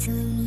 此